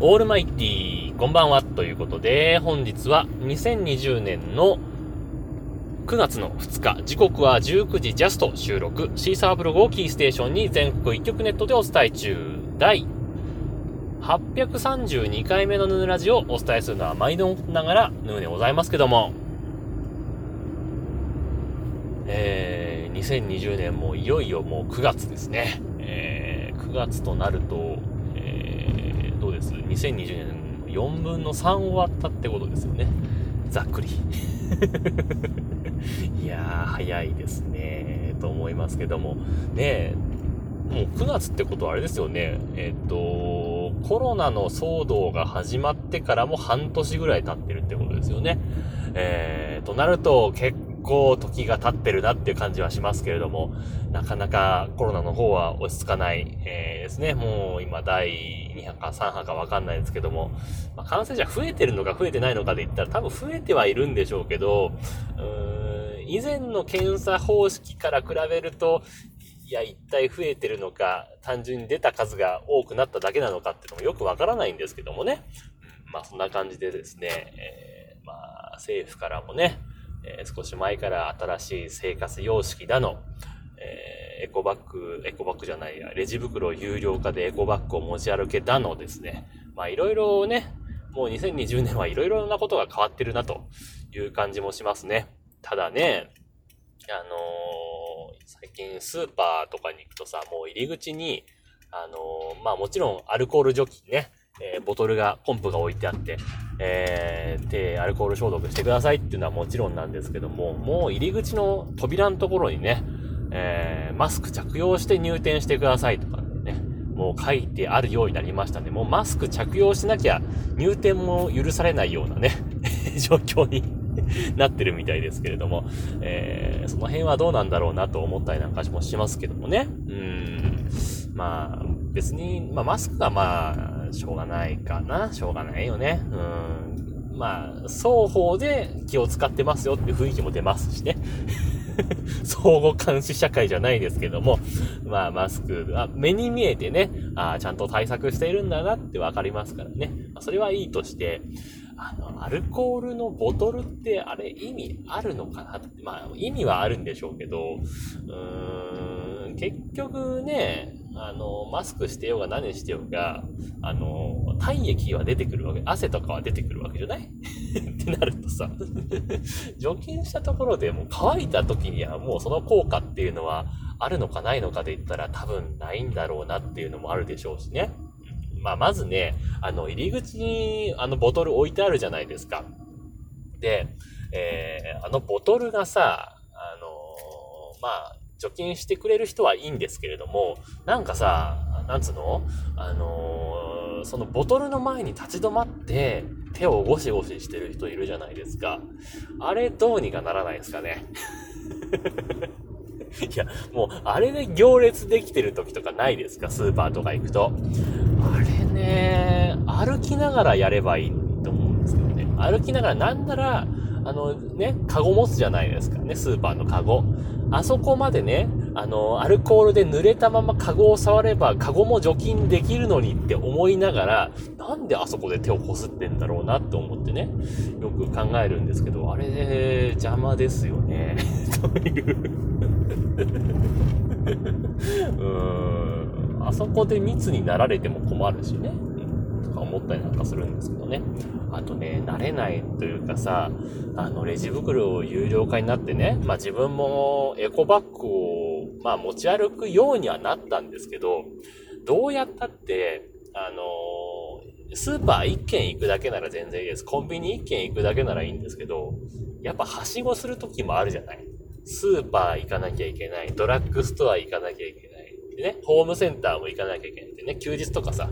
オールマイティー、こんばんは、ということで、本日は2020年の9月の2日、時刻は19時ジャスト収録、シーサーブログをキーステーションに全国一曲ネットでお伝え中、第832回目のヌーラジをお伝えするのは毎度ながらヌーでございますけども、えー、2020年もいよいよもう9月ですね。えー、9月となると、?2020 年4分の3終わったってことですよね。ざっくり。いやー、早いですね。と思いますけども。ねもう9月ってことはあれですよね。えっ、と、コロナの騒動が始まってからも半年ぐらい経ってるってことですよね。えー、となると結構時が経ってるなっていう感じはしますけれども、なかなかコロナの方は落ち着かない、えー、ですね。もう今第2波か3波かわかんないですけども、まあ、感染者増えてるのか増えてないのかで言ったら多分増えてはいるんでしょうけど、うーん以前の検査方式から比べると、いや、一体増えてるのか、単純に出た数が多くなっただけなのかっていうのもよくわからないんですけどもね。まあそんな感じでですね、えー、まあ政府からもね、えー、少し前から新しい生活様式だの、えー、エコバッグ、エコバッグじゃないや、レジ袋有料化でエコバッグを持ち歩けだのですね。まあいろいろね、もう2020年はいろいろなことが変わってるなという感じもしますね。ただね、あのー、最近スーパーとかに行くとさ、もう入り口に、あのー、まあもちろんアルコール除菌ね、えー、ボトルが、ポンプが置いてあって、えー、手、アルコール消毒してくださいっていうのはもちろんなんですけども、もう入り口の扉のところにね、えー、マスク着用して入店してくださいとかね、もう書いてあるようになりましたね。もうマスク着用しなきゃ入店も許されないようなね、状況に なってるみたいですけれども、えー、その辺はどうなんだろうなと思ったりなんかもしますけどもね。うん。まあ、別に、まあ、マスクはまあ、しょうがないかな。しょうがないよね。うん。まあ、双方で気を使ってますよって雰囲気も出ますしね。相互監視社会じゃないですけども、まあ、マスク、あ目に見えてね、あちゃんと対策しているんだなってわかりますからね。それはいいとして、あの、アルコールのボトルってあれ意味あるのかなって、まあ、意味はあるんでしょうけど、うーん、結局ね、あの、マスクしてようが何してようが、あの、体液は出てくるわけ、汗とかは出てくるわけじゃない？ってなるとさ、除菌したところでもう乾いた時にはもうその効果っていうのはあるのかないのかで言ったら多分ないんだろうなっていうのもあるでしょうしね。まあ、まずね、あの、入り口にあのボトル置いてあるじゃないですか。で、えー、あのボトルがさ、あのー、まあ、除菌してくれる人はいいんですけれども、なんかさ、なんつうの？あのー、そのボトルの前に立ち止まって手をゴシゴシしてる人いるじゃないですか。あれどうにかならないですかね？いや、もう、あれで行列できてる時とかないですか？スーパーとか行くと。あれね、歩きながらやればいいと思うんですけどね。歩きながら、なんなら、あのね、カゴ持つじゃないですかね、スーパーのカゴ。あそこまでね、あの、アルコールで濡れたままカゴを触れば、カゴも除菌できるのにって思いながら、なんであそこで手をこすってんだろうなって思ってね、よく考えるんですけど、あれ、邪魔ですよね。という うーん。あそこで密になられても困るしね。思ったりなんかするんですけどね。あとね、慣れないというかさ、あの、レジ袋を有料化になってね、まあ自分もエコバッグを、まあ持ち歩くようにはなったんですけど、どうやったって、あのスーパー1軒行くだけなら全然いいです。コンビニ1軒行くだけならいいんですけど、やっぱはしごする時もあるじゃない。スーパー行かなきゃいけない。ドラッグストア行かなきゃいけない。でね、ホームセンターも行かなきゃいけないんでね、休日とかさ、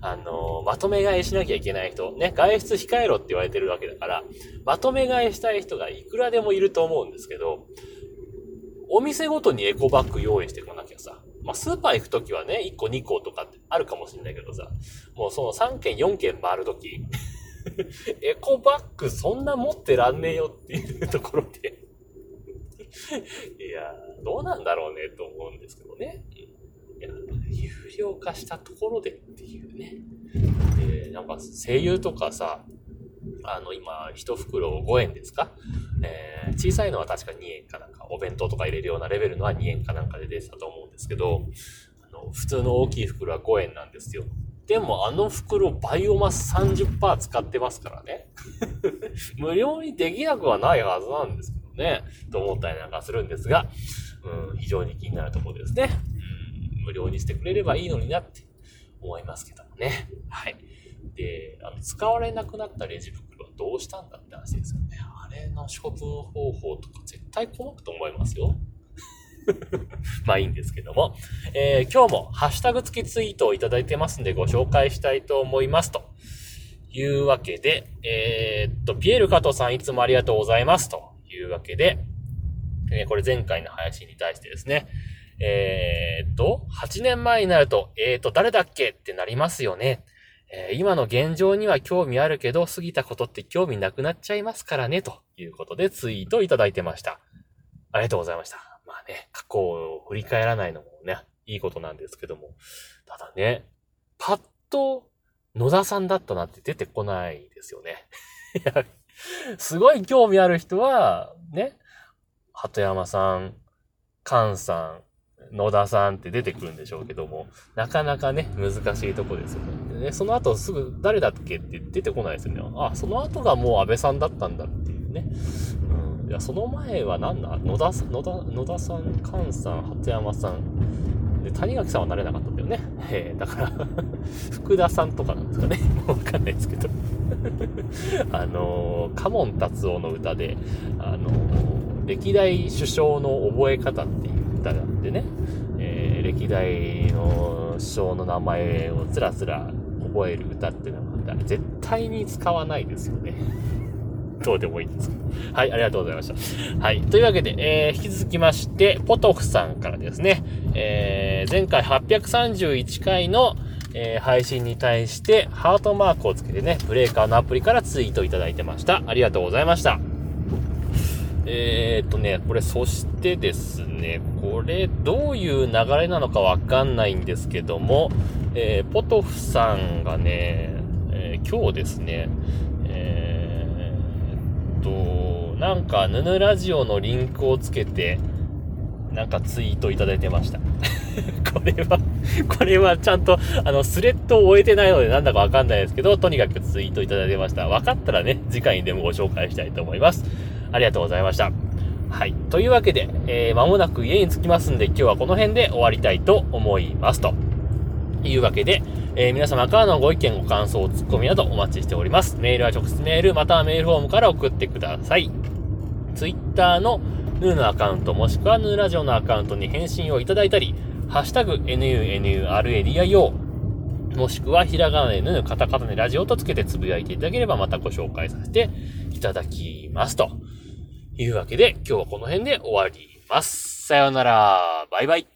あのー、まとめ買いしなきゃいけない人、ね、外出控えろって言われてるわけだから、まとめ買いしたい人がいくらでもいると思うんですけど、お店ごとにエコバッグ用意してこなきゃさ、まあ、スーパー行くときはね、1個2個とかってあるかもしんないけどさ、もうその3軒4軒回るとき、エコバッグそんな持ってらんねえよっていうところでいや、どうなんだろうねと思うんですけどね。や、有料化したところでっていうね。で、なんか声優とかさ、あの、今、一袋5円ですか？えー、小さいのは確か2円かなんか、お弁当とか入れるようなレベルのは2円かなんかで出てたと思うんですけど、あの、普通の大きい袋は5円なんですよ。でもあの袋バイオマス30%使ってますからね。無料にできなくはないはずなんですけどね。と思ったりなんかするんですが、うん、非常に気になるところですね。うん、無料にしてくれればいいのになって思いますけどもね。はい。で、あの、使われなくなったレジ袋はどうしたんだって話ですよね。あれの処分方法とか絶対困ると思いますよ。まあいいんですけども、えー、今日もハッシュタグ付きツイートをいただいてますんでご紹介したいと思います。というわけで、えー、っと、ピエール加藤さんいつもありがとうございます。というわけで、えー、これ前回の配信に対してですね、えー、っと、8年前になると、えー、っと、誰だっけ？ってなりますよね。えー、今の現状には興味あるけど、過ぎたことって興味なくなっちゃいますからね、ということでツイートいただいてました。ありがとうございました。まあね、過去を振り返らないのもね、いいことなんですけども。ただね、パッと野田さんだったなって出てこないですよね。すごい興味ある人は、ね、鳩山さん、菅さん、野田さんって出てくるんでしょうけども、なかなかね、難しいとこですよね。でね、その後すぐ誰だっけって出てこないですよね。あ、その後がもう安倍さんだったんだっていうね。うん。いや、その前は何だ？野田、野田、野田さん、菅さん、鳩山さん。で、谷垣さんはなれなかったんだよね。えー、だから 福田さんとかなんですかね。わかんないですけど あのー、カモン達夫の歌で、あのー、歴代首相の覚え方っていう歌があってね、えー、歴代の首相の名前をつらつら覚える歌っていうのがあって、絶対に使わないですよね。どうでもいいんですはい、ありがとうございました。はい。というわけで、えー、引き続きまして、ポトフさんからですね、えー、前回831回の、えー、配信に対して、ハートマークをつけてね、ブレーカーのアプリからツイートいただいてました。ありがとうございました。えー、っとね、これ、そしてですね、これ、どういう流れなのかわかんないんですけども、えー、ポトフさんがね、えー、今日ですね、えー、っと、なんか、ヌヌラジオのリンクをつけて、なんかツイートいただいてました。これは、これはちゃんと、あの、スレッドを終えてないのでなんだかわかんないですけど、とにかくツイートいただいてました。分かったらね、次回にでもご紹介したいと思います。ありがとうございました。はい。というわけで、えー、間もなく家に着きますんで、今日はこの辺で終わりたいと思います。というわけで、えー、皆様からのご意見、ご感想、ツッコミなどお待ちしております。メールは直接メール、またはメールフォームから送ってください。ツイッターのヌーのアカウント、もしくはヌーラジオのアカウントに返信をいただいたり、ハッシュタグ、NUNURADIO、もしくはひらがなでヌー、カタカタでラジオとつけてつぶやいていただければまたご紹介させていただきます。というわけで、今日はこの辺で終わります。さようなら。バイバイ。